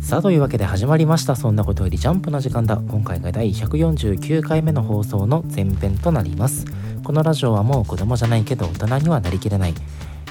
さあというわけで始まりました。そんなことよりジャンプの時間だ。今回が第149回目の放送の前編となります。このラジオはもう子供じゃないけど大人にはなりきれない。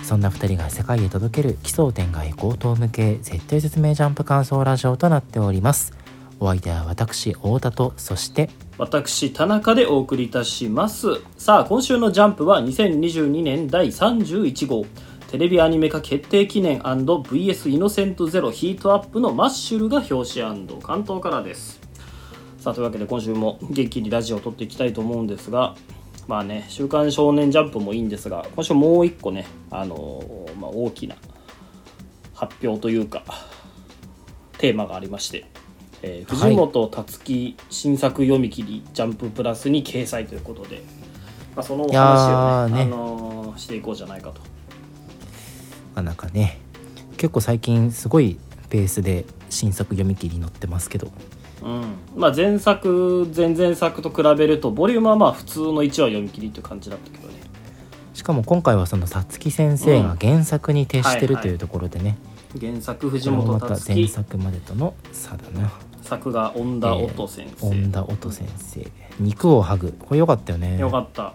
そんな2人が世界へ届ける奇想天外高等無形絶対説明ジャンプ感想ラジオとなっております。お相手は私太田とそして私田中でお送りいたします。さあ今週の「ジャンプ」は2022年第31号。テレビアニメ化決定記念 &VS イノセントゼロヒートアップのマッシュルが表紙関東からです。さあというわけで今週も元気にラジオを撮っていきたいと思うんですがまあね「週刊少年ジャンプ」もいいんですが今週もう一個ねあのー、まあ、大きな発表というかテーマがありましてえー、藤本つき新作読み切りジャンププラスに掲載ということで、まあ、そのお話をね、ね、あのー、していこうじゃないかと。なかなかね結構最近すごいペースで新作読み切り載ってますけど、うん。まあ、前作前々作と比べるとボリュームはまあ普通の1話読み切りっていう感じだったけどね。しかも今回はそのさつき先生が原作に徹してるというところでね、うんはいはい、原作藤本つき。前作までとの差だな。作が恩田音先生、恩田音先生。肉を剥ぐ。これよかったよね。よかった。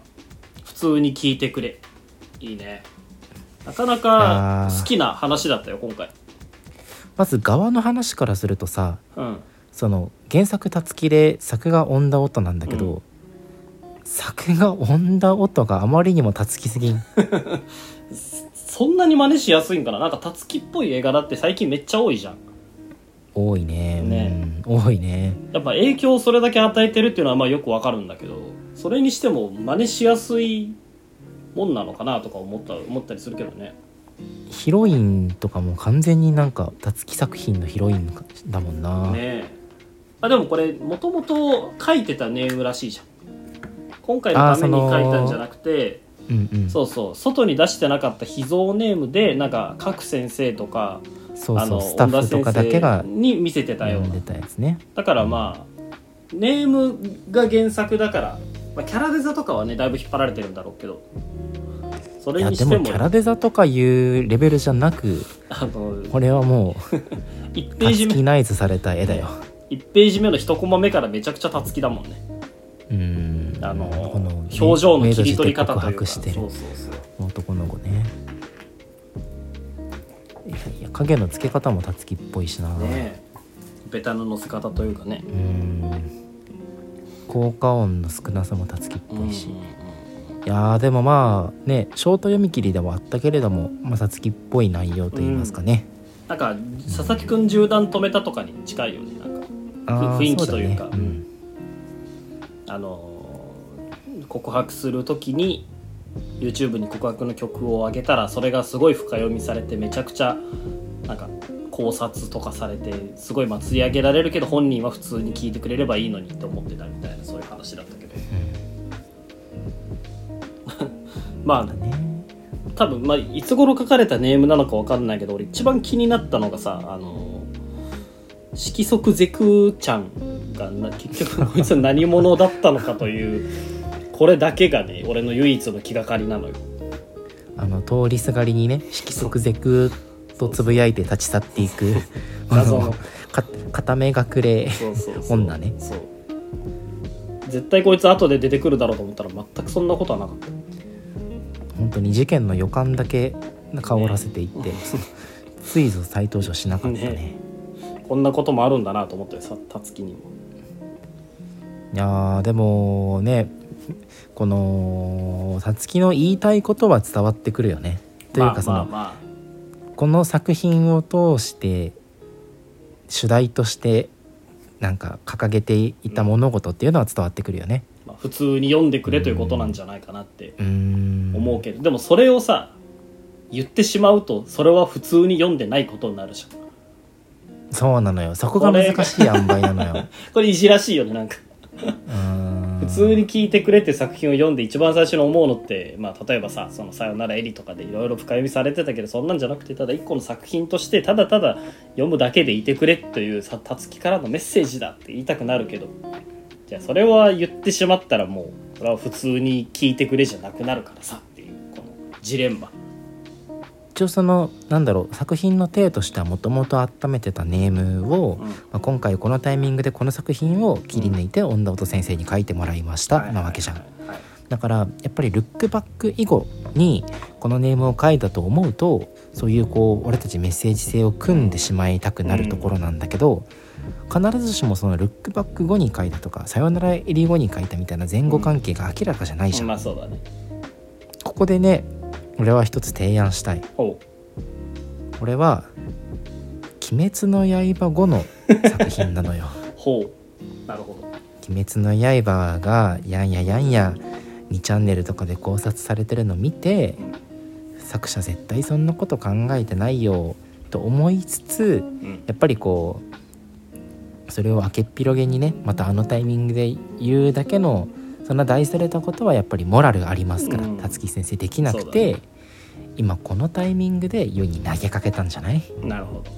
普通に聞いてくれ。いいねなかなか好きな話だったよ今回。まず側の話からするとさ、うん、その原作たつきで作が恩田音なんだけど、うん、作が恩田音があまりにもたつきすぎん。そんなに真似しやすいんかな？なんかたつきっぽい映画だって最近めっちゃ多いじゃん。多いね。ね、うん、多いね。やっぱ影響をそれだけ与えてるっていうのはまあよくわかるんだけどそれにしても真似しやすいもんなのかなとか思った思ったりするけどね。ヒロインとかも完全になんか辰木作品のヒロインだもんな。ねあでもこれもともと書いてたネームらしいじゃん。今回のために書いたんじゃなくてうんうん、そうそう。外に出してなかった秘蔵ネームでなんか各先生とかそうそう。スタッフとかだけがに見せてたような。たやつね。だからまあネームが原作だから、まあ、キャラデザとかはねだいぶ引っ張られてるんだろうけど。それにしてもでもキャラデザとかいうレベルじゃなくあのこれはもう 1ページ目。ナイズされた絵だよ。1ページ目の一コマ目からめちゃくちゃたつきだもんね。うん。あの表情の切り取り方というかそうそうそう。男の子ね。いやいや影の付け方もたつきっぽいしな。ねベタの乗せ方というかね。うん効果音の少なさもたつきっぽいし、うんいやでもまあねショート読み切りではあったけれどもまさつきっぽい内容といいますかね、うん、なんか佐々木くん銃弾止めたとかに近いよね。なんか雰囲気というか、ね。うん、あの告白する時に YouTube に告白の曲を上げたらそれがすごい深読みされてめちゃくちゃなんか考察とかされてすごいまあ釣り上げられるけど本人は普通に聞いてくれればいいのにって思ってたみたいなそういう話だったけど。まあね多分、まあ、いつ頃書かれたネームなのか分かんないけど俺一番気になったのがさあの色即ゼクちゃんがな結局こいつは何者だったのかというこれだけがね 俺の唯一の気がかりなのよあの通りすがりにね色即ゼクとつぶやいて立ち去っていく。謎の。片目隠れ。女ね。そう。絶対こいつ後で出てくるだろうと思ったら全くそんなことはなかった。本当に事件の予感だけ香らせていって、ね、ついぞ再登場しなかったね、ね、こんなこともあるんだなと思ってさたつきにも。いやでもねこのさつきの言いたいことは伝わってくるよね。というかその、まあ、この作品を通して主題としてなんか掲げていた物事っていうのは伝わってくるよね。まあ、普通に読んでくれということなんじゃないかなって思うけどでもそれをさ言ってしまうとそれは普通に読んでないことになるじゃん。そうなのよ。そこが難しい塩梅なのよ。これいじらしいよねなんか普通に聞いてくれって作品を読んで一番最初に思うのって、まあ、例えばさ「そのさよならエリ」とかでいろいろ深読みされてたけどそんなんじゃなくてただ一個の作品としてただただ読むだけでいてくれというさたつきからのメッセージだって言いたくなるけどじゃあそれは言ってしまったらもうそれは普通に聞いてくれじゃなくなるからさっていうこのジレンマ。一応そのなんだろう作品の体としてはもともと温めてたネームを、うん。まあ、今回このタイミングでこの作品を切り抜いて恩田音先生に書いてもらいました、なわけじゃん。はいだからやっぱりルックバック以後にこのネームを書いたと思うとそういうこう俺たちメッセージ性を組んでしまいたくなるところなんだけど、必ずしもそのルックバック後に書いたとかさよならエリ後に書いたみたいな前後関係が明らかじゃないじゃん、まあそうだね。ここでね俺は一つ提案したい。ほ俺は「鬼滅の刃」後の作品なのよ。う ほう。なるほど「鬼滅の刃」がやんややんや2チャンネルとかで考察されてるの見て作者絶対そんなこと考えてないよと思いつつうん。やっぱりこうそれを明けっぴろげにねまたあのタイミングで言うだけのそんな大されたことはやっぱりモラルありますからうん。辰木先生できなくそうて、だ今このタイミングで世に投げかけたんじゃない？なるほど。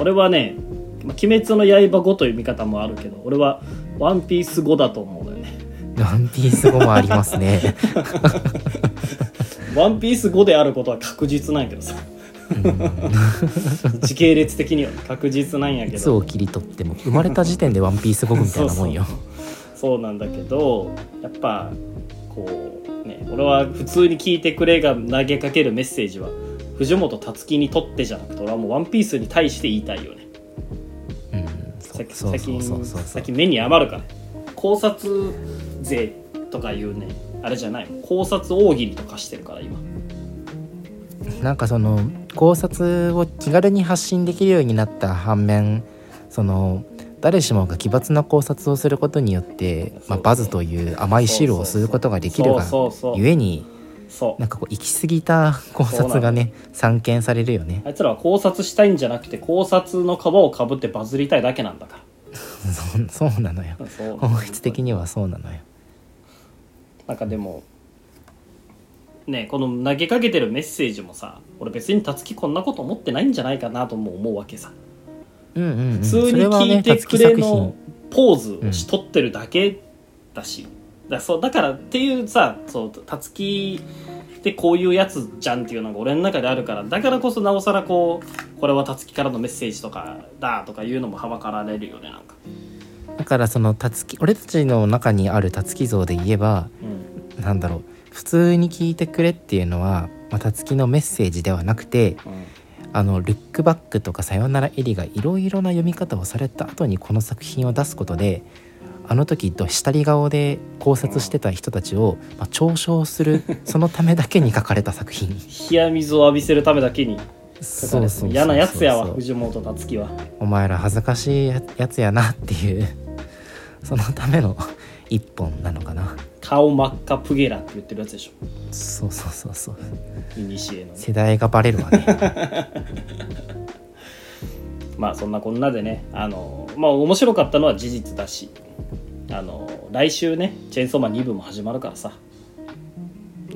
俺はね「まあ鬼滅の刃」後という見方もあるけど俺は「ワンピース後だと思うのよね。ワンピース後もありますね。ワンピース後であることは確実なんやけどさ。時系列的には確実なんやけど。いつを切り取っても生まれた時点でワンピース後みたいなもんよ。そうなんだけどやっぱこうね俺は普通に聞いてくれが投げかけるメッセージは藤本辰樹にとってじゃなくて俺はもうワンピースに対して言いたいよね。うん、さっきそう最近そうそうそう。最近目に余るから考察税とかいうねあれじゃない。考察大喜利とかしてるから今。なんかその考察を気軽に発信できるようになった反面その誰しもが奇抜な考察をすることによって、まあ、バズという甘い汁を吸うことができるがゆえにそう。なんかこう行き過ぎた考察がね散見されるよね。あいつらは考察したいんじゃなくて考察の皮をかぶってバズりたいだけなんだかそ そうなのよ。本質的にはそうなのよ。なんかでもねこの投げかけてるメッセージもさ俺別に辰樹こんなこと思ってないんじゃないかなとも思うわけさ普通に聞いてくれのポーズをしとってるだけだし、だそうだからっていうさそう辰樹ってこういうやつじゃんっていうのが俺の中であるから。だからこそなおさらこうこれは辰樹からのメッセージとかだとかいうのもはばかられるよねなんか、だからそのたつき俺たちの中にあるたつき像で言えばうん。なんだろう。普通に聞いてくれっていうのはまあたつきのメッセージではなくてあのルックバックとかさよならエリがいろいろな読み方をされた後にこの作品を出すことであの時ど下り顔で考察してた人たちを、まあ、嘲笑する そのためだけに書かれた作品。冷や水を浴びせるためだけにそうそうそうそう嫌なやつやわ藤本辰樹は。お前ら恥ずかしいやつやなっていうそのための一本なのかな？顔真っ赤プゲラって言ってるやつでしょ。そうそうそうそう。いにしえのね世代がバレるわね。まあそんなこんなでねあのまあ面白かったのは事実だしあの来週ね「チェーンソーマン2部」も始まるからさ。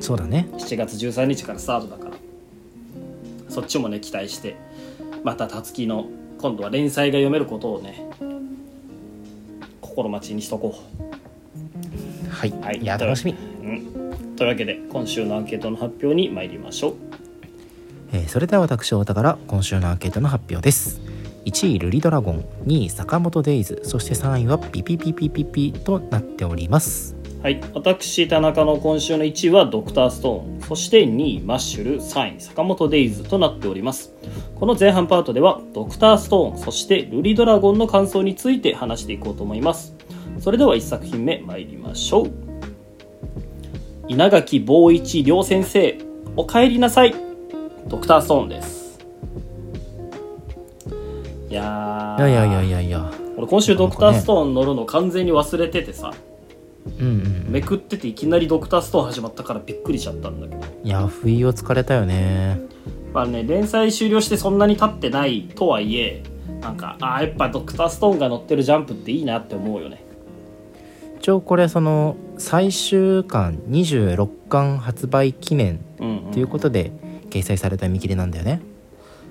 そうだね。7月13日からスタートだから。そっちもね期待してまたたつきの今度は連載が読めることをね心待ちにしとこはい、はい。いや楽しみ、う、うん、というわけで今週のアンケートの発表に参りましょう。えーそれでは私太田から今週のアンケートの発表です。1位ルリドラゴン。2位坂本デイズ。そして3位はピピピピピピとなっております。はい。私田中の今週の1位はドクターストーン。そして2位マッシュル。3位坂本デイズとなっております。この前半パートではドクターストーン。そしてルリドラゴンの感想について話していこうと思いますそれでは1作品目参りましょう。稲垣坊一亮先生お帰りなさい。ドクターストーンです。いやー。いやいやいやいや。俺今週ドクターストーン乗るの完全に忘れててさ。うんうんめくってていきなりドクターストーン始まったからびっくりしちゃったんだけど。いや不意をつかれたよね。まあね連載終了してそんなに経ってないとはいえなんかあーやっぱドクターストーンが乗ってるジャンプっていいなって思うよね一応これその最終巻26巻発売記念ということで掲載された見切りなんだよね。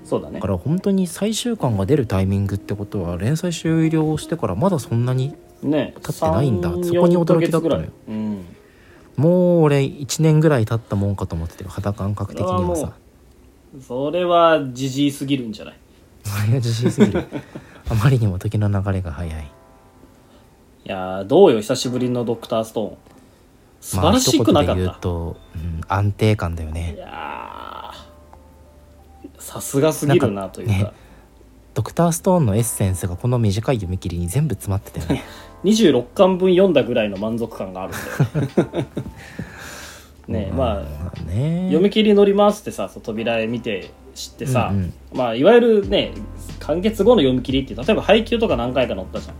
そうだね。だから本当に最終巻が出るタイミングってことは連載終了してからまだそんなにね。経ってないんだ。3そこに驚きだったのよ。4ヶ月ぐらい。うんもう俺1年ぐらい経ったもんかと思ってて肌感覚的にはさ。それはじじいすぎるんじゃない？あれが自信すぎる。あまりにも時の流れが早いいやどうよ久しぶりのドクターストーン。素晴らしくなかった、まあ言うと、うん、安定感だよねいやさすがすぎるなというかかねドクターストーンのエッセンスがこの短い読み切りに全部詰まってたよね26巻分読んだぐらいの満足感があるんだよねねまあね読み切り乗りますってさそ扉絵見て知ってさ、うんうんまあいわゆるね完結後の読み切りって例えば配給とか何回か載ったじゃん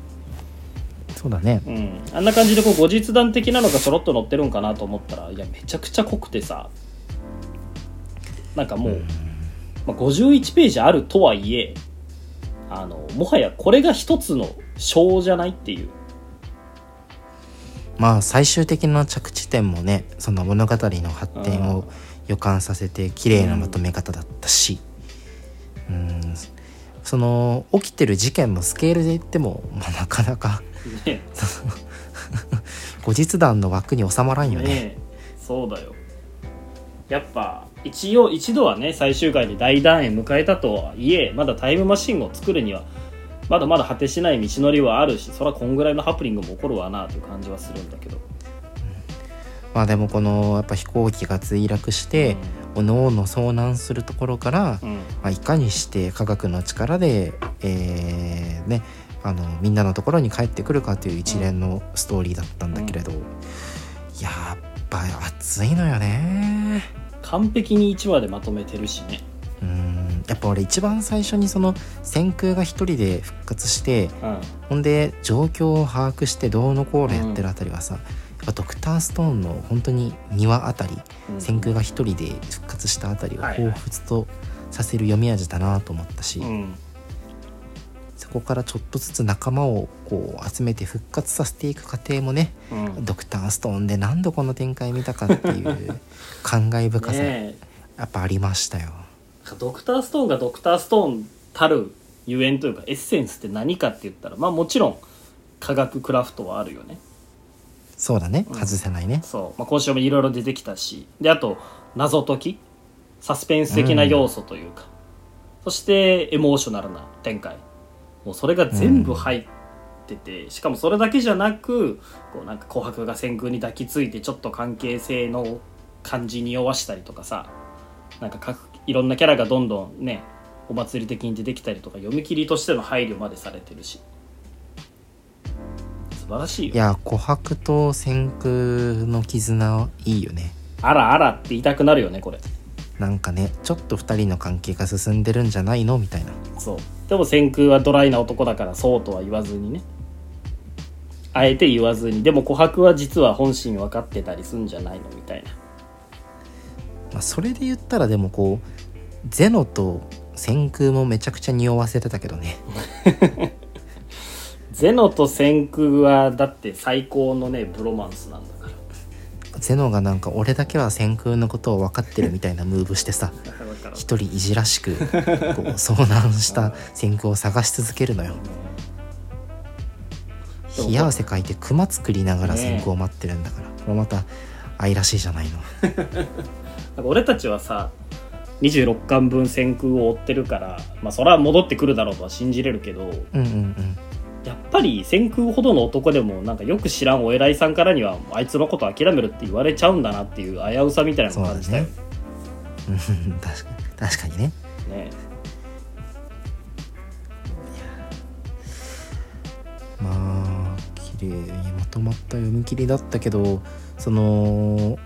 そうだね。うん、あんな感じでこう後日談的なのがちょろっと載ってるんかなと思ったらいやめちゃくちゃ濃くてさなんかもう、まあ、51ページあるとはいえあのもはやこれが一つの章じゃないっていう。まあ最終的な着地点もねその物語の発展を予感させて綺麗なまとめ方だったし。うん。その起きてる事件もスケールで言っても、まあ、なかなかね。後日談の枠に収まらんよね。ねそうだよ。やっぱ一応一度はね最終回で大団円迎えたとはいえまだタイムマシンを作るにはまだまだ果てしない道のりはあるしそれはこんぐらいのハプニングも起こるわなという感じはするんだけど。まあでもこのやっぱ飛行機が墜落して、おのおの遭難するところから、うん、うん。まあ、いかにして科学の力で、えーね、あのみんなのところに帰ってくるかという一連のストーリーだったんだけれど、やっぱ熱いのよね。完璧に1話でまとめてるしね。うん。やっぱ俺一番最初にその先空が一人で復活してうん。ほんで状況を把握してどうのこうのやってるあたりはさ、やっぱドクターストーンの本当に2話あたりう空が一人で復活したあたりを彷彿とさせる読み味だなと思ったし、うんそこからちょっとずつ仲間をこう集めて復活させていく過程もねうん。ドクターストーンで何度この展開見たかっていう感慨深さねやっぱありましたよ。えドクターストーンがドクターストーンたるゆえんというかエッセンスって何かって言ったらまあもちろん科学クラフトはあるよね。そうだね。うん。外せないね。そう、まあ、今週もいろいろ出てきたしであと謎解き？サスペンス的な要素というか、そしてエモーショナルな展開もうそれが全部入ってて、しかもそれだけじゃなくこうなんか琥珀が先空に抱きついてちょっと関係性の感じに弱したりとかさなんか各いろんなキャラがどんどんねお祭り的に出てきたりとか読み切りとしての配慮までされてるし。素晴らしいよ。いや琥珀と先空の絆いいよね。あらあらって言いたくなるよねこれなんかねちょっと2人の関係が進んでるんじゃないの？みたいな。そう。でも先空はドライな男だからそうとは言わずにね。あえて言わずに。でも琥珀は実は本心分かってたりすんじゃないの？みたいな。まあ、それで言ったらでもこうゼノと先空もめちゃくちゃ匂わせてたけどね。ゼノと先空はだって最高のねブロマンスなんだゼノがなんか俺だけは先空のことを分かってるみたいなムーブしてさ一人いじらしくこう遭難した先空を探し続けるのよ。冷や汗かいて熊作りながら先空を待ってるんだから。これまた愛らしいじゃないの。なんか俺たちはさ26巻分先空を追ってるからまあそれは戻ってくるだろうとは信じれるけどうんうんうんやっぱり先空ほどの男でもなんかよく知らんお偉いさんからにはあいつのこと諦めるって言われちゃうんだなっていう危うさみたいなのを感じたよね。確かに確かにねね。まあ綺麗にまとまった読み切りだったけどその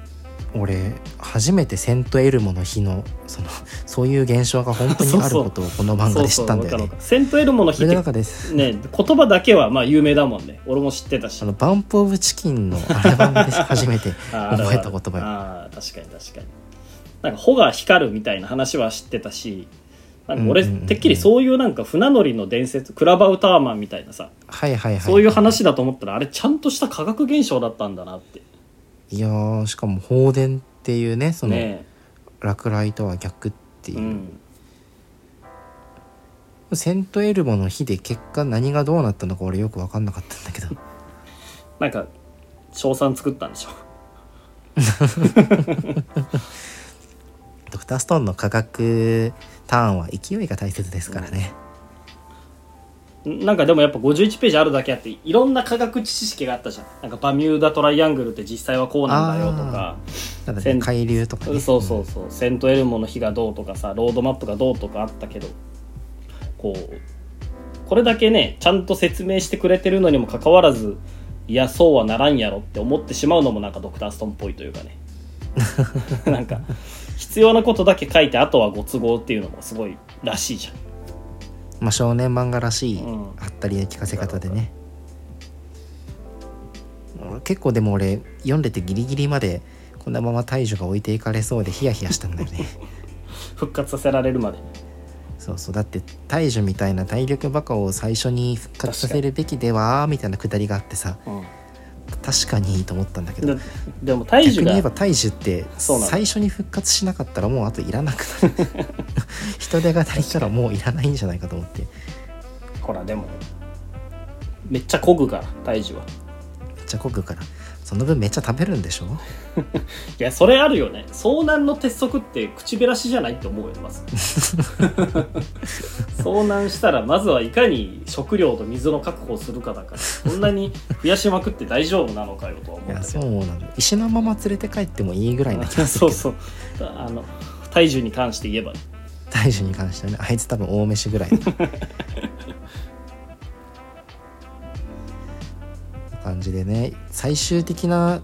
俺初めてセントエルモの日のそのそういう現象が本当にあることをこの漫画で知ったんだよね。セントエルモの日ってです。ね言葉だけはまあ有名だもんね。俺も知ってたし。あのバンプ・オブ・チキンのアルバムで初めて 覚えた言葉よあー確かに確かに。なんか穂が光るみたいな話は知ってたしなんか俺、てっきりそういうなんか船乗りの伝説クラバウターマンみたいなさ、はいはいはい。そういう話だと思ったらあれちゃんとした化学現象だったんだなって。いやーしかも放電っていうねそのね落雷とは逆っていう。う、ん。セントエルモの日で結果何がどうなったのか俺よく分かんなかったんだけど。なんか賞賛作ったんでしょ。ドクターストーンの科学ターンは勢いが大切ですからね、なんかでもやっぱ51ページあるだけあっていろんな科学知識があったじゃん。なんかバミューダトライアングルって実際はこうなんだよとかただね海流とかね。そうそうそう。セントエルモの日がどうとかさロードマップがどうとかあったけどこうこれだけねちゃんと説明してくれてるのにもかかわらずいやそうはならんやろって思ってしまうのもなんかドクターストーンっぽいというかね。なんか必要なことだけ書いてあとはご都合っていうのもすごいらしいじゃん。まあ、少年漫画らしいうん。はったりの聞かせ方でね、結構でも俺読んでてギリギリまでこのまま大樹が置いていかれそうでヒヤヒヤしたんだよね。復活させられるまで。そうそう。だって大樹みたいな体力バカを最初に復活させるべきではみたいなくだりがあってさ。うん確かにいいと思ったんだけど。ででも大樹が逆に言えば大樹って最初に復活しなかったらもうあといらなくなる。人手が足りたらもういらないんじゃないかと思って。ほらでもめっちゃ漕ぐから大樹は。めっちゃこぐからその分めっちゃ食べるんでしょ？いやそれあるよね。遭難の鉄則って口減らしじゃないって思うよまず。遭難したらまずはいかに食料と水の確保をするかだからそんなに増やしまくって大丈夫なのかよとは思うんだけいやそうどなの石のまま連れて帰ってもいいぐらいな気がするそうそうあの大樹に関して言えばね。大樹に関してはね。あいつ多分大飯ぐらい 感じでね最終的な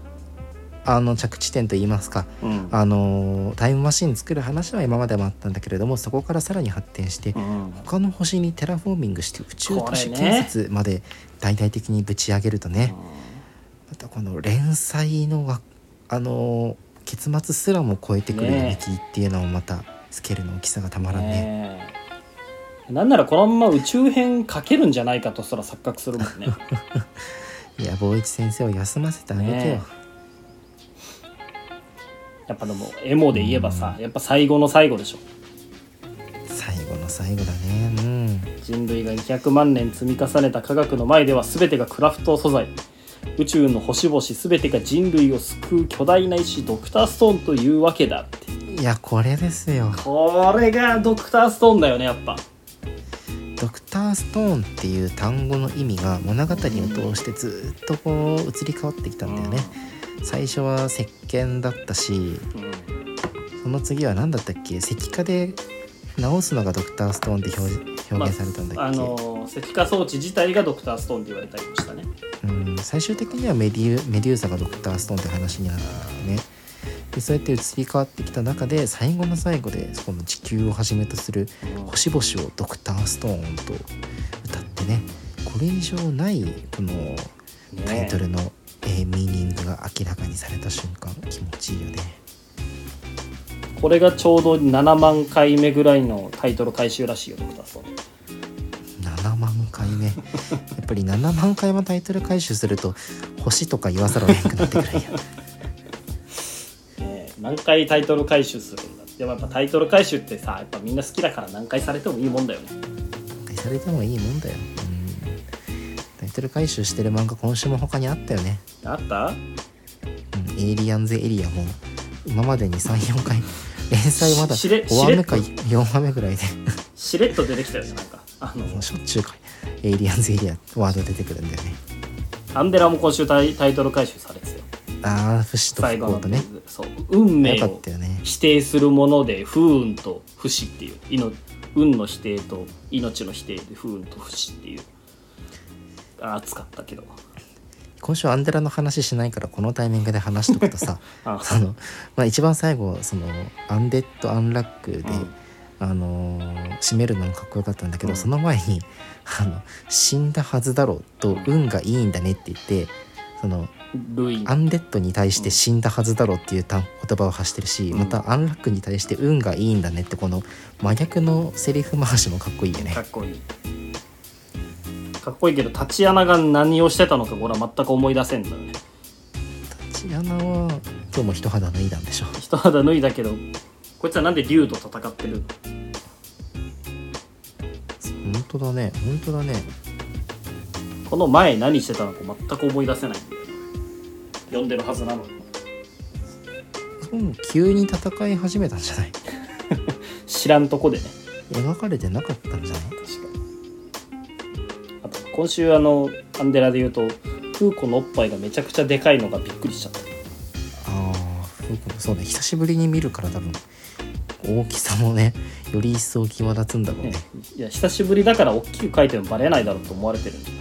あの着地点といいますかうん。あのタイムマシン作る話は今までもあったんだけれどもそこからさらに発展してうん他の星にテラフォーミングして宇宙都市建設まで大々的にぶち上げるとねまたこの連載のわあの結末すらも超えてくるね響きっていうのもままたスケールの大きさがたまらんね。ねえ。なんならこのまま宇宙編かけるんじゃないかとすら錯覚するもんね いや坊一先生を休ませてあげてよ、ねやっぱでもエモで言えばさやっぱ最後の最後でしょ。最後の最後だね。うん。人類が200万年積み重ねた科学の前では全てがクラフト素材。宇宙の星々全てが人類を救う巨大な石ドクターストーンというわけだって。いやこれですよ。これがドクターストーンだよねやっぱドクターストーンっていう単語の意味が物語を通してずっとこう移り変わってきたんだよね、最初は石鹸だったしうん。その次は何だったっけ？石化で直すのがドクターストーンって表表現されたんだっけ、あの石化装置自体がドクターストーンって言われたりもしたね。うん最終的にはメデュメデューサがドクターストーンって話になってねでそうやって移り変わってきた中で最後の最後でこの地球をはじめとする星々をドクターストーンと歌ってね。これ以上ないこのタイトルの、えーミーニングが明らかにされた瞬間気持ちいいよね。これがちょうど7万回目ぐらいのタイトル回収らしいよドクターストーン。7万回目。やっぱり7万回もタイトル回収すると星とか言わざるを得なくなってくるんや。ね何回タイトル回収するんだでもやっぱタイトル回収ってさやっぱみんな好きだから何回されてもいいもんだよね。何回されてもいいもんだよ、うん、タイトル回収してる漫画今週も他にあったよね。あった？うん、エイリアンズエリアも今までに34回。連載まだししれ5話目かし4話目ぐらいで。しれっと出てきたよねなんか。あのしょっちゅうかエイリアンズエリアワード出てくるんだよね。アンデラも今週タイタイトル回収されてたよああ不死と不幸とね。そう運命を否定するもので不運と不死っていう。命運の否定と命の否定で不運と不死っていう。あ熱かったけど。今週アンデラの話しないからこのタイミングで話しとくとさ あその、まあ、一番最後そのアンデッド・アンラックで、うん。あのー締めるのもかっこよかったんだけど、うん。その前にあの「死んだはずだろう」と「運がいいんだね」って言ってそのアンデッドに対して死んだはずだろうっていう単言葉を発してるし、うん。またアンラックに対して運がいいんだねってこの真逆のセリフ回しもかっこいいよね。かっこいい。かっこいいけどタチアナが何をしてたのかこれは全く思い出せんのよね。タチアナは今日も一肌脱いだんでしょ。一肌脱いだけどこいつはなんで竜と戦ってる？の本当だね本当だね。この前何してたのか全く思い出せない。んだよね読んでるはずなのに。本急に戦い始めたんじゃない？知らんとこでね。描かれてなかったんじゃない？確かに。あと今週あのアンデラで言うとフーコのおっぱいがめちゃくちゃでかいのがびっくりしちゃった。ああそうね。久しぶりに見るから多分大きさもねより一層際立つんだろうね。ね。いや久しぶりだから大きく書いてもバレないだろうと思われてるんじ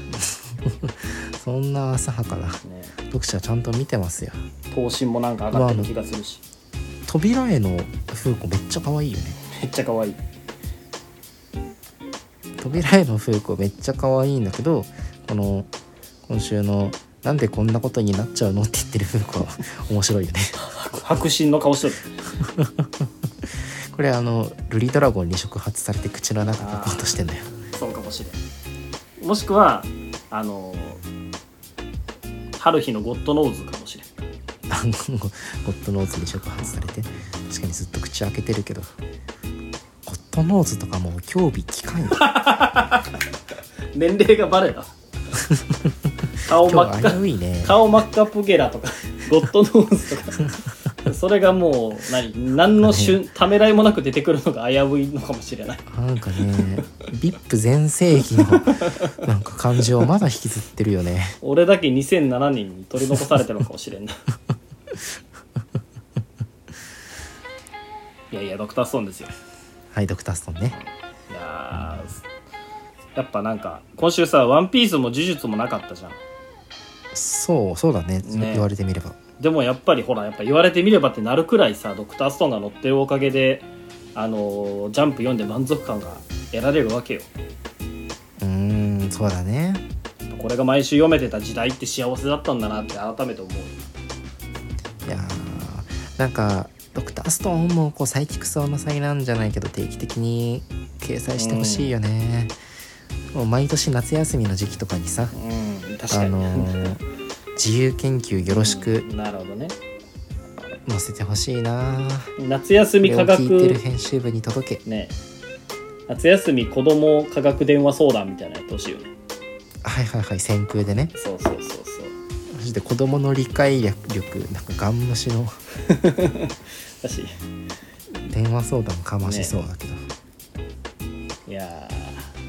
そんな浅はかな。ね。読者ちゃんと見てますよ。頭身もなんか上がってる気がするし。扉絵の風子めっちゃ可愛いよね。めっちゃ可愛い。扉絵の風子めっちゃ可愛いんだけどこの今週の「なんでこんなことになっちゃうの?」って言ってる風子は面白いよね。白真の顔してる。これあのルリドラゴンに触発されて口の中描こうとしてんだよ。そうかもしれん。もしくはあの春日のゴッドノーズかもしれん。あの ゴッドノーズに触発されて確かにずっと口開けてるけどゴッドノーズとかもう興味聞かんよ。年齢がバレた。顔真っ赤。ね。顔真っ赤プゲラとか ゴッドノーズとか。それがもう何？何のしゅんためらいもなく出てくるのが危ういのかもしれない。なんかね VIP 全盛期のなんか感じをまだ引きずってるよね。俺だけ2007年に取り残されてるのかもしれんな。い いやいやドクターストーンですよ。はいドクターストンね。いやーやっぱなんか今週さ「ワンピースも呪術もなかったじゃん。そうそうだね。ね。言われてみれば。でもやっぱりほらやっぱ言われてみればってなるくらいさドクターストーンが乗ってるおかげであのージャンプ読んで満足感が得られるわけよ。うーんそうだね。これが毎週読めてた時代って幸せだったんだなって改めて思う。いやーなんかドクターストーンもこうサイキックスの祭なんじゃないけど定期的に掲載してほしいよね、もう毎年夏休みの時期とかにさうん確かに、あのー自由研究よろしく。うんなるほどね載せてほしいな。夏休み科学聞いてる編集部に届け。ね。夏休み子供科学電話相談みたいなのやってほしいよね。はいはいはい先空でね。そうそうそうそう。そして子供の理解力なんかガン無視の。だし。電話相談かましそうだけど、いや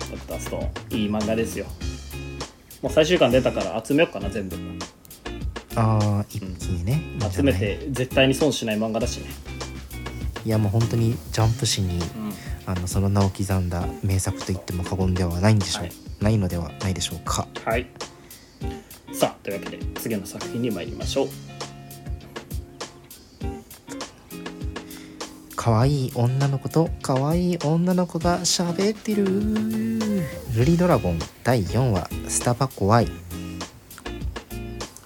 ードクターストーンいい漫画ですよ。もう最終巻出たから集めようかな全部ああ一気にね、いいん集めて絶対に損しない漫画だしね。いやもう本当にジャンプ誌にうん。あのその名を刻んだ名作と言っても過言ではないんでしょう、はい。ないのではないでしょうか。はい。さあというわけで次の作品に参りましょう。可愛い女の子と可愛い女の子が喋ってる。ルリドラゴン第4話スタバ怖い。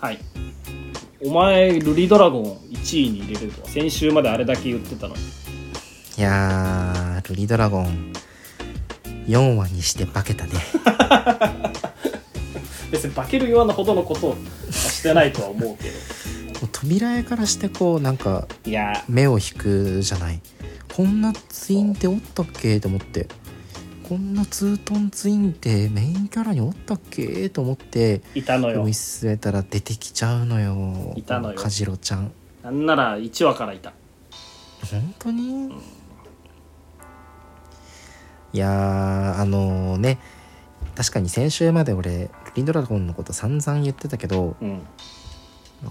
はいお前ルリドラゴン1位に入れるとは先週まであれだけ言ってたのに。いやールリドラゴン4話にして化けたね。別に化けるようなほどのことはしてないとは思うけど。扉絵からしてこうなんかいや。目を引くじゃない。こんなツインっておったっけ？と思ってこんなツートンツインってメインキャラにおったっけ？と思っていたのよ。見据えたら出てきちゃうのよ。いたのよ。カジロちゃん。なんなら1話からいた。本当に、いやーあのね確かに先週まで俺リンドラゴンのこと散々言ってたけどうん。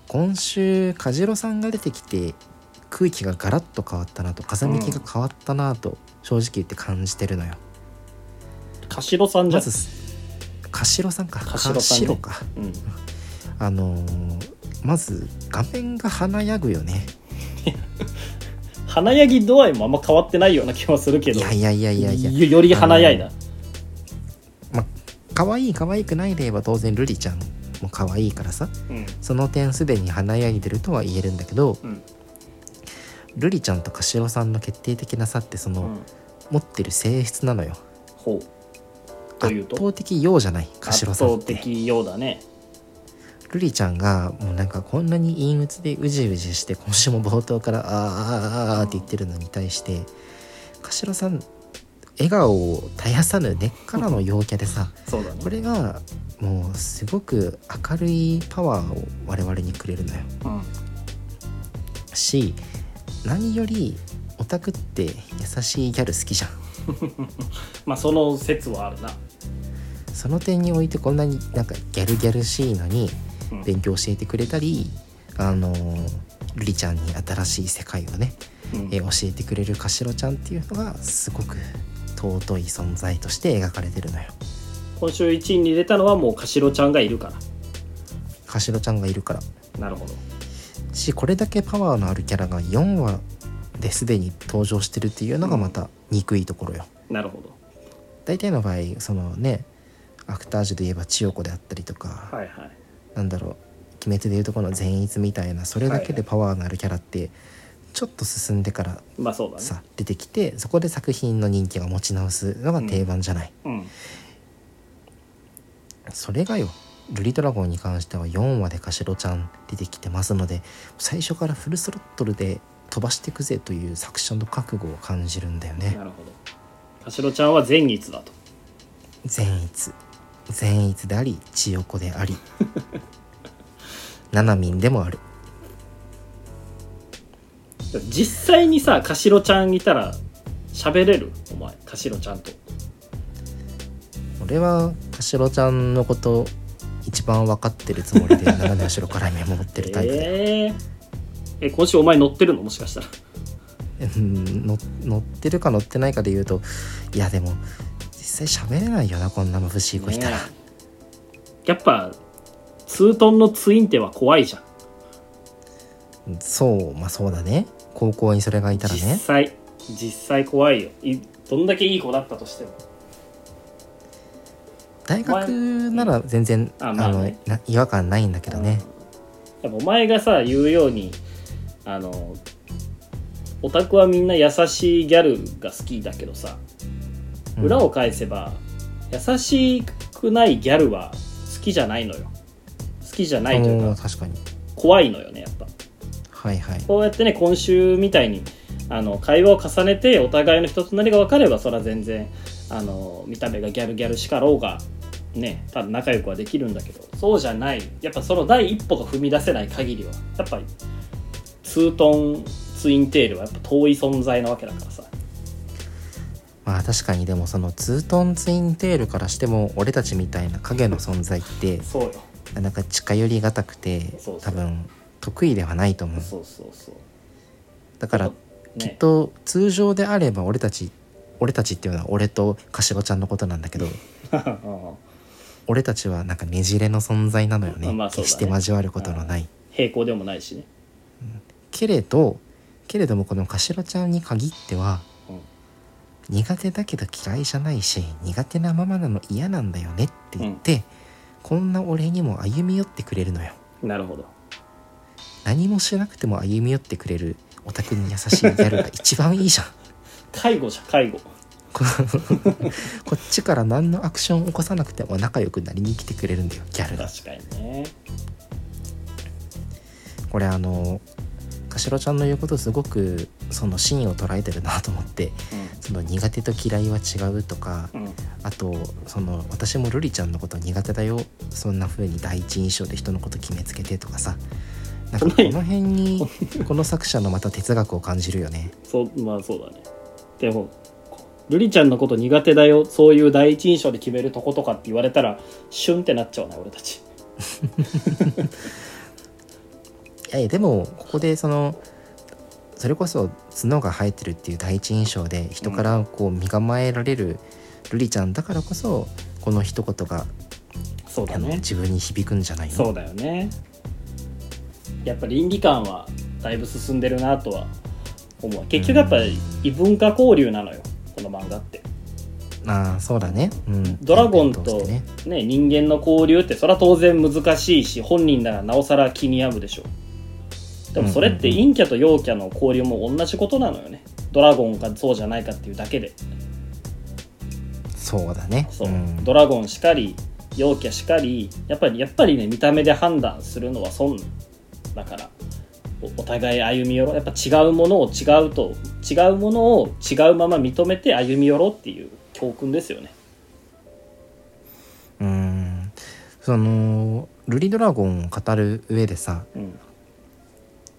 今週カジロさんが出てきて空気がガラッと変わったなと風向きが変わったなと正直言って感じてるのよ、カシロさんじゃん、まずカシロさんか。カシロさんね。か。うん、あのーまず画面が華やぐよね。華やぎ度合いもあんま変わってないような気はするけど。いやいやいやいやいや。よより華やいだま可愛い可愛くないで言えば当然ルリちゃんも可愛いからさ。うん。その点すでに華やいでるとは言えるんだけどうん。ルリちゃんとカシロさんの決定的な差ってその、うん。持ってる性質なのよ。ほうという圧と倒的陽じゃない？カシロ圧さんって。倒的ようだね。ルリちゃんがもうなんかこんなに陰鬱でうじうじして今週も冒頭から「あーあーあーって言ってるのに対してカシロさん笑顔を絶やさぬ根っからの陽キャでさ そうだね。これがもうすごく明るいパワーを我々にくれるのよ。うん。し何よりオタクって優しいギャル好きじゃん。まあその説はあるなその点においてこんなになんかギャルギャルしいのにうん。勉強教えてくれたり、あのルリちゃんに新しい世界をね、うん。えー教えてくれるかしろちゃんっていうのがすごく尊い存在として描かれてるのよ。今週1位に出たのはもうかしろちゃんがいるから。かしろちゃんがいるから。なるほど。しこれだけパワーのあるキャラが4話ですでに登場してるっていうのがまた憎いところよ、なるほど。大体の場合そのねアクタージュで言えば千代子であったりとか、はいはい。なんだろう鬼滅でいうとこの善逸みたいなそれだけでパワーのあるキャラってちょっと進んでからまあそうだね。さ出てきてそこで作品の人気が持ち直すのが定番じゃない、うん。それがよルリドラゴンに関しては4話でかしろちゃん出てきてますので最初からフルスロットルで飛ばしていくぜという作者の覚悟を感じるんだよね。なるほど。かしろちゃんは善逸だと。善逸善逸であり千代子であり。ななみんでもある。実際にさかしろちゃんいたら喋れる？お前かしろちゃんと。俺はかしろちゃんのこと一番分かってるつもりで斜め後ろから見守ってるタイプで、えー、え今週お前乗ってるの？もしかしたら。うんの乗ってるか乗ってないかで言うといやでも実際喋れないよなこんな眩しい子いたら、ねやっぱツートンのツインテは怖いじゃん。そうまあそうだね。高校にそれがいたら実ね際実際怖いよ。いどんだけいい子だったとしても。大学なら全然ああ、まあね。のな違和感ないんだけどね。やっぱお前がさ言うようにあのオタクはみんな優しいギャルが好きだけどさ。うん裏を返せば、優しくないギャルは好きじゃないのよ。好きじゃないというか確かに。怖いのよねやっぱ。はいはい。こうやってね今週みたいにあの会話を重ねてお互いの人となりが分かればそれは全然あの見た目がギャルギャルしかろうがね多分仲良くはできるんだけどそうじゃない。やっぱその第一歩が踏み出せない限りはやっぱりツートンツインテールはやっぱ遠い存在なわけだからさまあ確かにでもそのツートンツインテールからしても俺たちみたいな影の存在ってそうよ。なんか近寄りがたくて多分得意ではないと思う。そうそうそうだからきっねと通常であれば俺たち俺たちっていうのは俺とかしろちゃんのことなんだけど 俺たちはなんかねじれの存在なのよね,、まあ決して交わることのない。平行でもないしね。けれどけれどもこのかしろちゃんに限っては、うん苦手だけど嫌いじゃないし苦手なままなの嫌なんだよねって言って、こんな俺にも歩み寄ってくれるのよ。なるほど。何もしなくても歩み寄ってくれるオタクに優しいギャルが一番いいじゃん。介護じゃん介護。こ こっちから何のアクションを起こさなくても仲良くなりに来てくれるんだよギャルが。確かにね。これあのかしろちゃんの言うことすごくその真意を捉えてるなと思ってその苦手と嫌いは違うとかうん、うん、あとその私もルリちゃんのこと苦手だよそんな風に第一印象で人のこと決めつけてとかさなんかこの辺に この作者のまた哲学を感じるよね。そ うまあそうだね。でもルリちゃんのこと苦手だよそういう第一印象で決めるとことかって言われたらシュンってなっちゃうね俺たち いやいやでもここでそのそれこそ角が生えてるっていう第一印象で人からこう身構えられるルリちゃんだからこそこの一言がそうだね。自分に響くんじゃないの？そうだよね。やっぱ倫理観はだいぶ進んでるなとは思う。結局やっぱり異文化交流なのよこの漫画って。ああそうだね、うん、ドラゴンとね。ね人間の交流ってそれは当然難しいし本人ならなおさら気に病むでしょでもそれって陰キャと陽キャの交流も同じことなのよね。ドラゴンかそうじゃないかっていうだけで。そうだね。そう、ん。ドラゴンしかり陽キャしかりやっぱりやっぱりね見た目で判断するのは損だから。おお互い歩み寄ろう。やっぱ違うものを違うと違うものを違うまま認めて歩み寄ろうっていう教訓ですよね。うん。そのルリドラゴンを語る上でさうん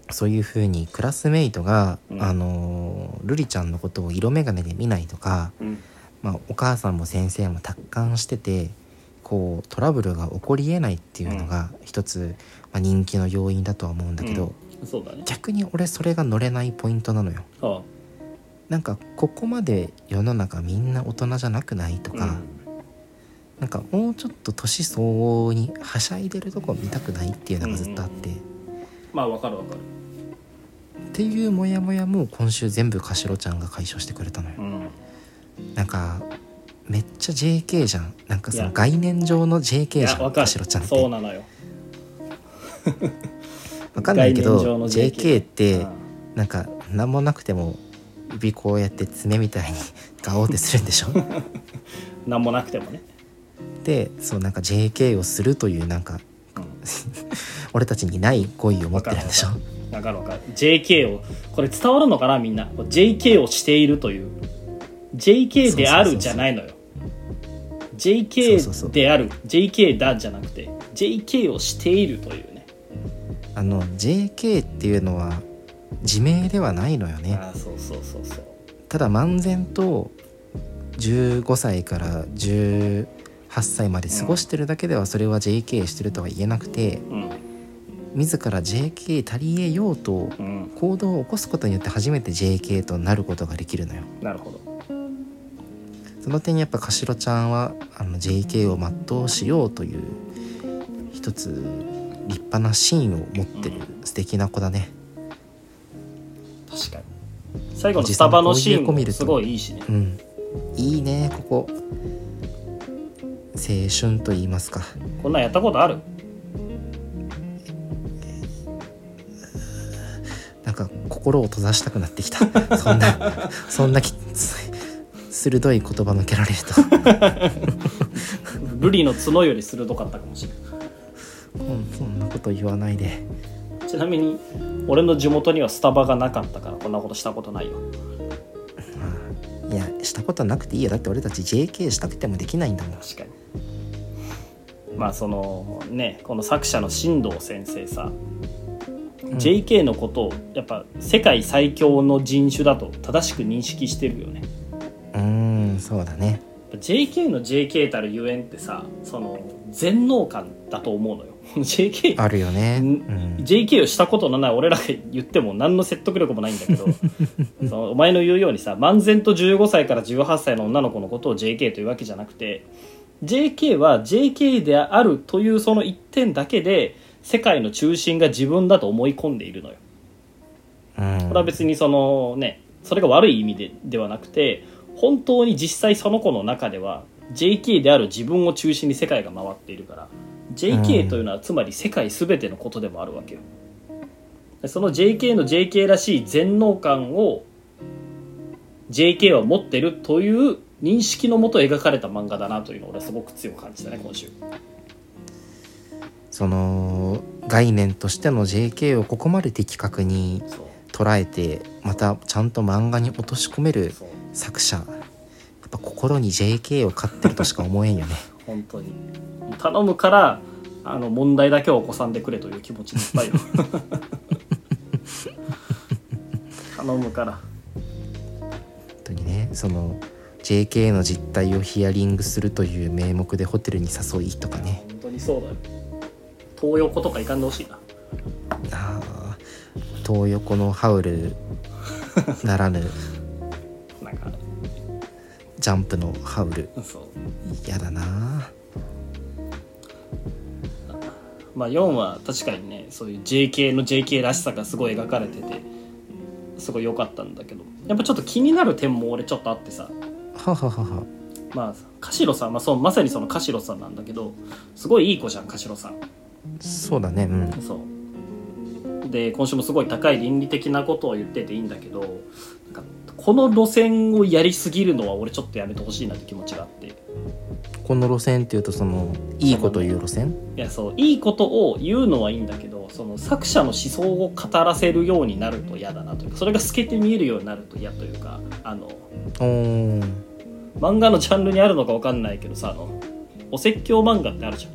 そういうふうにクラスメイトが、うん。あのー瑠璃ちゃんのことを色眼鏡で見ないとか、うん。まあ、お母さんも先生も達観しててこうトラブルが起こりえないっていうのが一つ、まあ、人気の要因だとは思うんだけど、ね。逆に俺それが乗れないポイントなのよ。あなんかここまで世の中みんな大人じゃなくないとか、なんかもうちょっと年相応にはしゃいでるとこ見たくないっていうのがずっとあって、まあわかるわかるっていうモヤモヤも今週全部かしろちゃんが解消してくれたのよ。うん。なんかめっちゃ JK じゃん。なんかその概念上のい JK じゃんかしろちゃんって。そうなのよ。わかんないけど JK JK ってうん。なんか何もなくても指こうやって爪みたいに ガオってするんでしょ？何もなくてもね、でそうなんか JK をするというなんかうん。俺たちにない語彙を持ってるんでしょ？わかるわか。る JK をこれ伝わるのかなみんな。JK をしているという。JK であるじゃないのよ。JK である。JK だじゃなくて JK をしているというね。あの JK っていうのは自明ではないのよね。ああそうそうそうそう。ただ漫然と15歳から18歳まで過ごしてるだけではそれは JK してるとは言えなくて。うん自ら JK 足りえようとうん行動を起こすことによって初めて JK となることができるのよ。なるほど。その点にやっぱかしろちゃんはあの JK を全うしようという一つ立派な芯を持ってる素敵な子だね。確かに。最後のスタバのシーンもすごいいいしね。うん。いいねここ。青春と言いますか。こんなんやったことある？か心を閉ざしたくなってきた。そんなそんなきつ鋭い言葉のけられるルリ の角より鋭かったかもしれないとうんそんなこと言わないで。ちなみに俺の地元にはスタバがなかったからこんなことしたことないよ。いやしたことなくていいよ。だって俺たち JK したくてもできないんだもん。確かに。まあそのねこの作者の進藤先生さ、JK のことをやっぱ世界最強の人種だと正しく認識してるよね。うーんそうだね。JK の JK たるゆえんってさその全能感だと思うのよ。JK あるよね。ううん。ん JK をしたことのない俺らが言っても何の説得力もないんだけど そのお前の言うようにさ漫然と15歳から18歳の女の子のことを JK というわけじゃなくて JK は JK であるというその一点だけで世界の中心が自分だと思い込んでいるのよ。うん。これは別にそのねそれが悪い意味でではなくて本当に実際その子の中では JK である自分を中心に世界が回っているから JK というのはつまり世界全てのことでもあるわけよ。でその JK の JK らしい全能感を JK は持ってるという認識のもと描かれた漫画だなというのを俺はすごく強く感じたね今週。その概念としての JK をここまで的確に捉えてまたちゃんと漫画に落とし込める作者。やっぱ心に JK を飼ってるとしか思えんよね。本当に。頼むからあの問題だけは起こさんでくれという気持ちでいっぱいよ。頼むから。本当にねその JK の実態をヒアリングするという名目でホテルに誘いとかね。本当にそうだよ東横とか行かんでほしいな。ああ東横のハウルならぬ。なんか。ジャンプのハウル。そう。嫌だな。まあ4は確かにねそういう JK の JK らしさがすごい描かれててすごい良かったんだけど。やっぱちょっと気になる点も俺ちょっとあってさ。はははは。まあ柏さん、まあ、そうまさにその柏さんなんだけどすごいいい子じゃん柏さんそうだねうん。そう。で今週もすごい高い倫理的なことを言ってていいんだけどなんかこの路線をやりすぎるのは俺ちょっとやめてほしいなって気持ちがあって。いこの路線っていうとそのいいこという路線？やそういいことを言うのはいいんだけどその作者の思想を語らせるようになると嫌だなというかそれが透けて見えるようになると嫌というかあの漫画のジャンルにあるのか分かんないけどさあのお説教漫画ってあるじゃん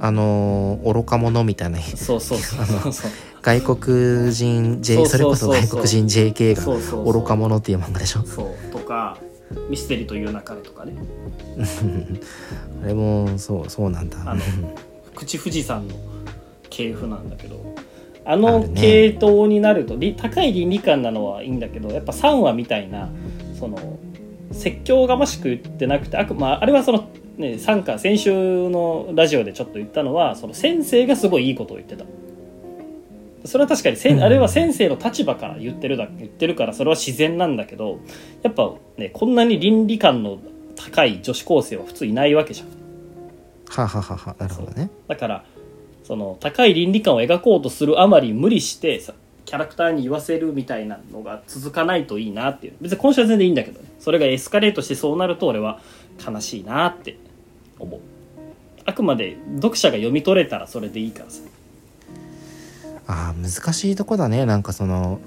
あのー愚か者みたいなそうそうそう外国人 J それこそ外国人 JK が愚か者っていう漫画でしょ？そう。とかミステリという流れとかね。あれもそうそうなんだ。あの口富士山の系譜なんだけど。ああの系統になるとり高い倫理観なのはいいんだけどやっぱ3話みたいなその説教がましく言ってなくてあく、まあ、あれはその、ね、参加先週のラジオでちょっと言ったのはその先生がすごいいいことを言ってた。それは確かにせんうん。あれは先生の立場から言ってるだ言ってるからそれは自然なんだけどやっぱねこんなに倫理観の高い女子高生は普通いないわけじゃん。はあはあはあはあなるほどね。だからその高い倫理観を描こうとするあまり無理してさキャラクターに言わせるみたいなのが続かないといいなっていう。別に今週は全然いいんだけどね。それがエスカレートしてそうなると俺は悲しいなって思う。あくまで読者が読み取れたらそれでいいからさ。あー難しいとこだね。なんかその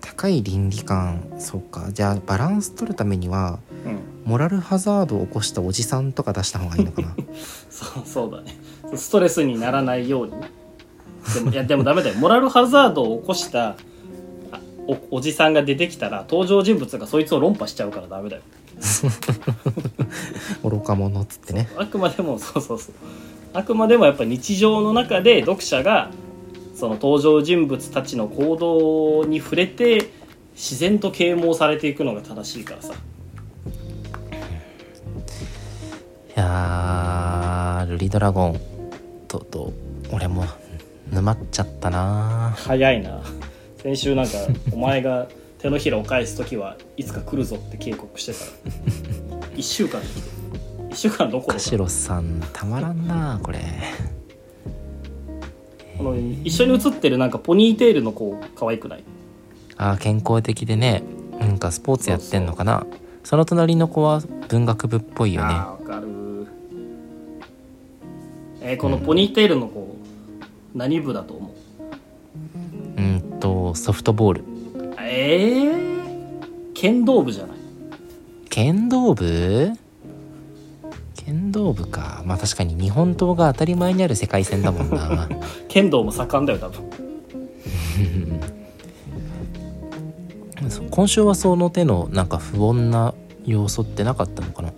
高い倫理観。そうか。じゃあバランス取るためにはうん。モラルハザードを起こしたおじさんとか出した方がいいのかな。そうそうだね。ストレスにならないように。ねでもいやでもダメだよ。モラルハザードを起こしたあおおじさんが出てきたら登場人物がそいつを論破しちゃうからダメだよ。愚か者っつってね。あくまでもそうそうそう。あくまでもやっぱ日常の中で読者がその登場人物たちの行動に触れて自然と啓蒙されていくのが正しいからさ。いやールリドラゴンとうとう俺も沼っちゃったな。早いな。先週なんかお前が手のひらを返す時はいつか来るぞって警告してた。ら1週間で。来て1週間どころか。カシロさんたまらんなこれ。この一緒に写ってるなんかポニーテールの子可愛くない？あー健康的でね。なんかスポーツやってんのかな。その隣の子は文学部っぽいよね。あーわかる。えーこのポニーテールの子、何部だと思う？うんとソフトボール。えー、剣道部じゃない？剣道部？剣道部か。まあ確かに日本刀が当たり前にある世界線だもんな。剣道も盛んだよ多分。今週はその手のなんか不穏な要素ってなかったのかな？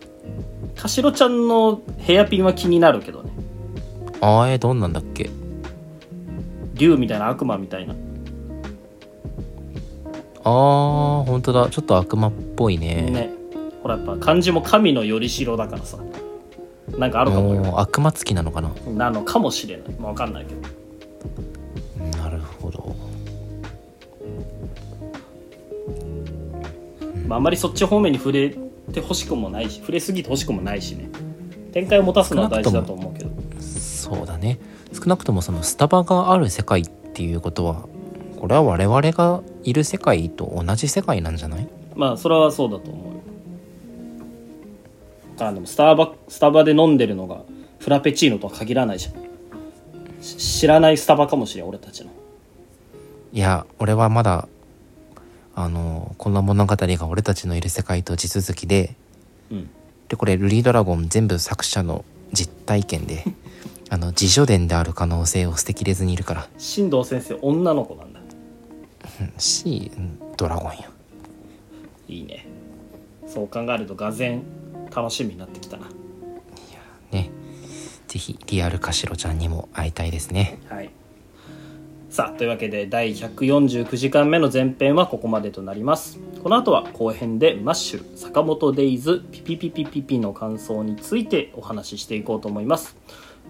かしろちゃんのヘアピンは気になるけどね。あーえーどんなんだっけ？竜みたいな悪魔みたいな。あー本当だ。ちょっと悪魔っぽいね。ね。ほらやっぱ漢字も神のよりしろだからさ。なんかあるかも。悪魔付きなのかな。なのかもしれない。まあ、分かんないけど。なるほど。まあ、あまりそっち方面に触れてほしくもないし触れすぎてほしくもないしね。展開を持たすのは大事だと思うけど。そうだね少なくともそのスタバがある世界っていうことはこれは我々がいる世界と同じ世界なんじゃない？まあそれはそうだと思う。よあでもスターバスタバで飲んでるのがフラペチーノとは限らないじゃん。し知らないスタバかもしれん俺たちの。いや俺はまだあのこの物語が俺たちのいる世界と地続きでうん。でこれ「ルリードラゴン」全部作者の実体験であの自叙伝である可能性を捨てきれずにいるから。新藤先生女の子なんだ。うんしうんドラゴンよ。いいね。そう考えるとがぜん楽しみになってきたな。ね。ぜひリアルカシロちゃんにも会いたいですね。はい。さあというわけで第149時間目の前編はここまでとなります。この後は後編でマッシュ坂本デイズピピピピピピの感想についてお話ししていこうと思います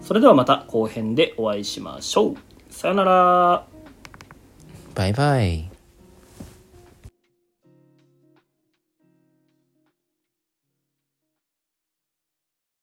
それではまた後編でお会いしましょう。さよなら。バイバイ。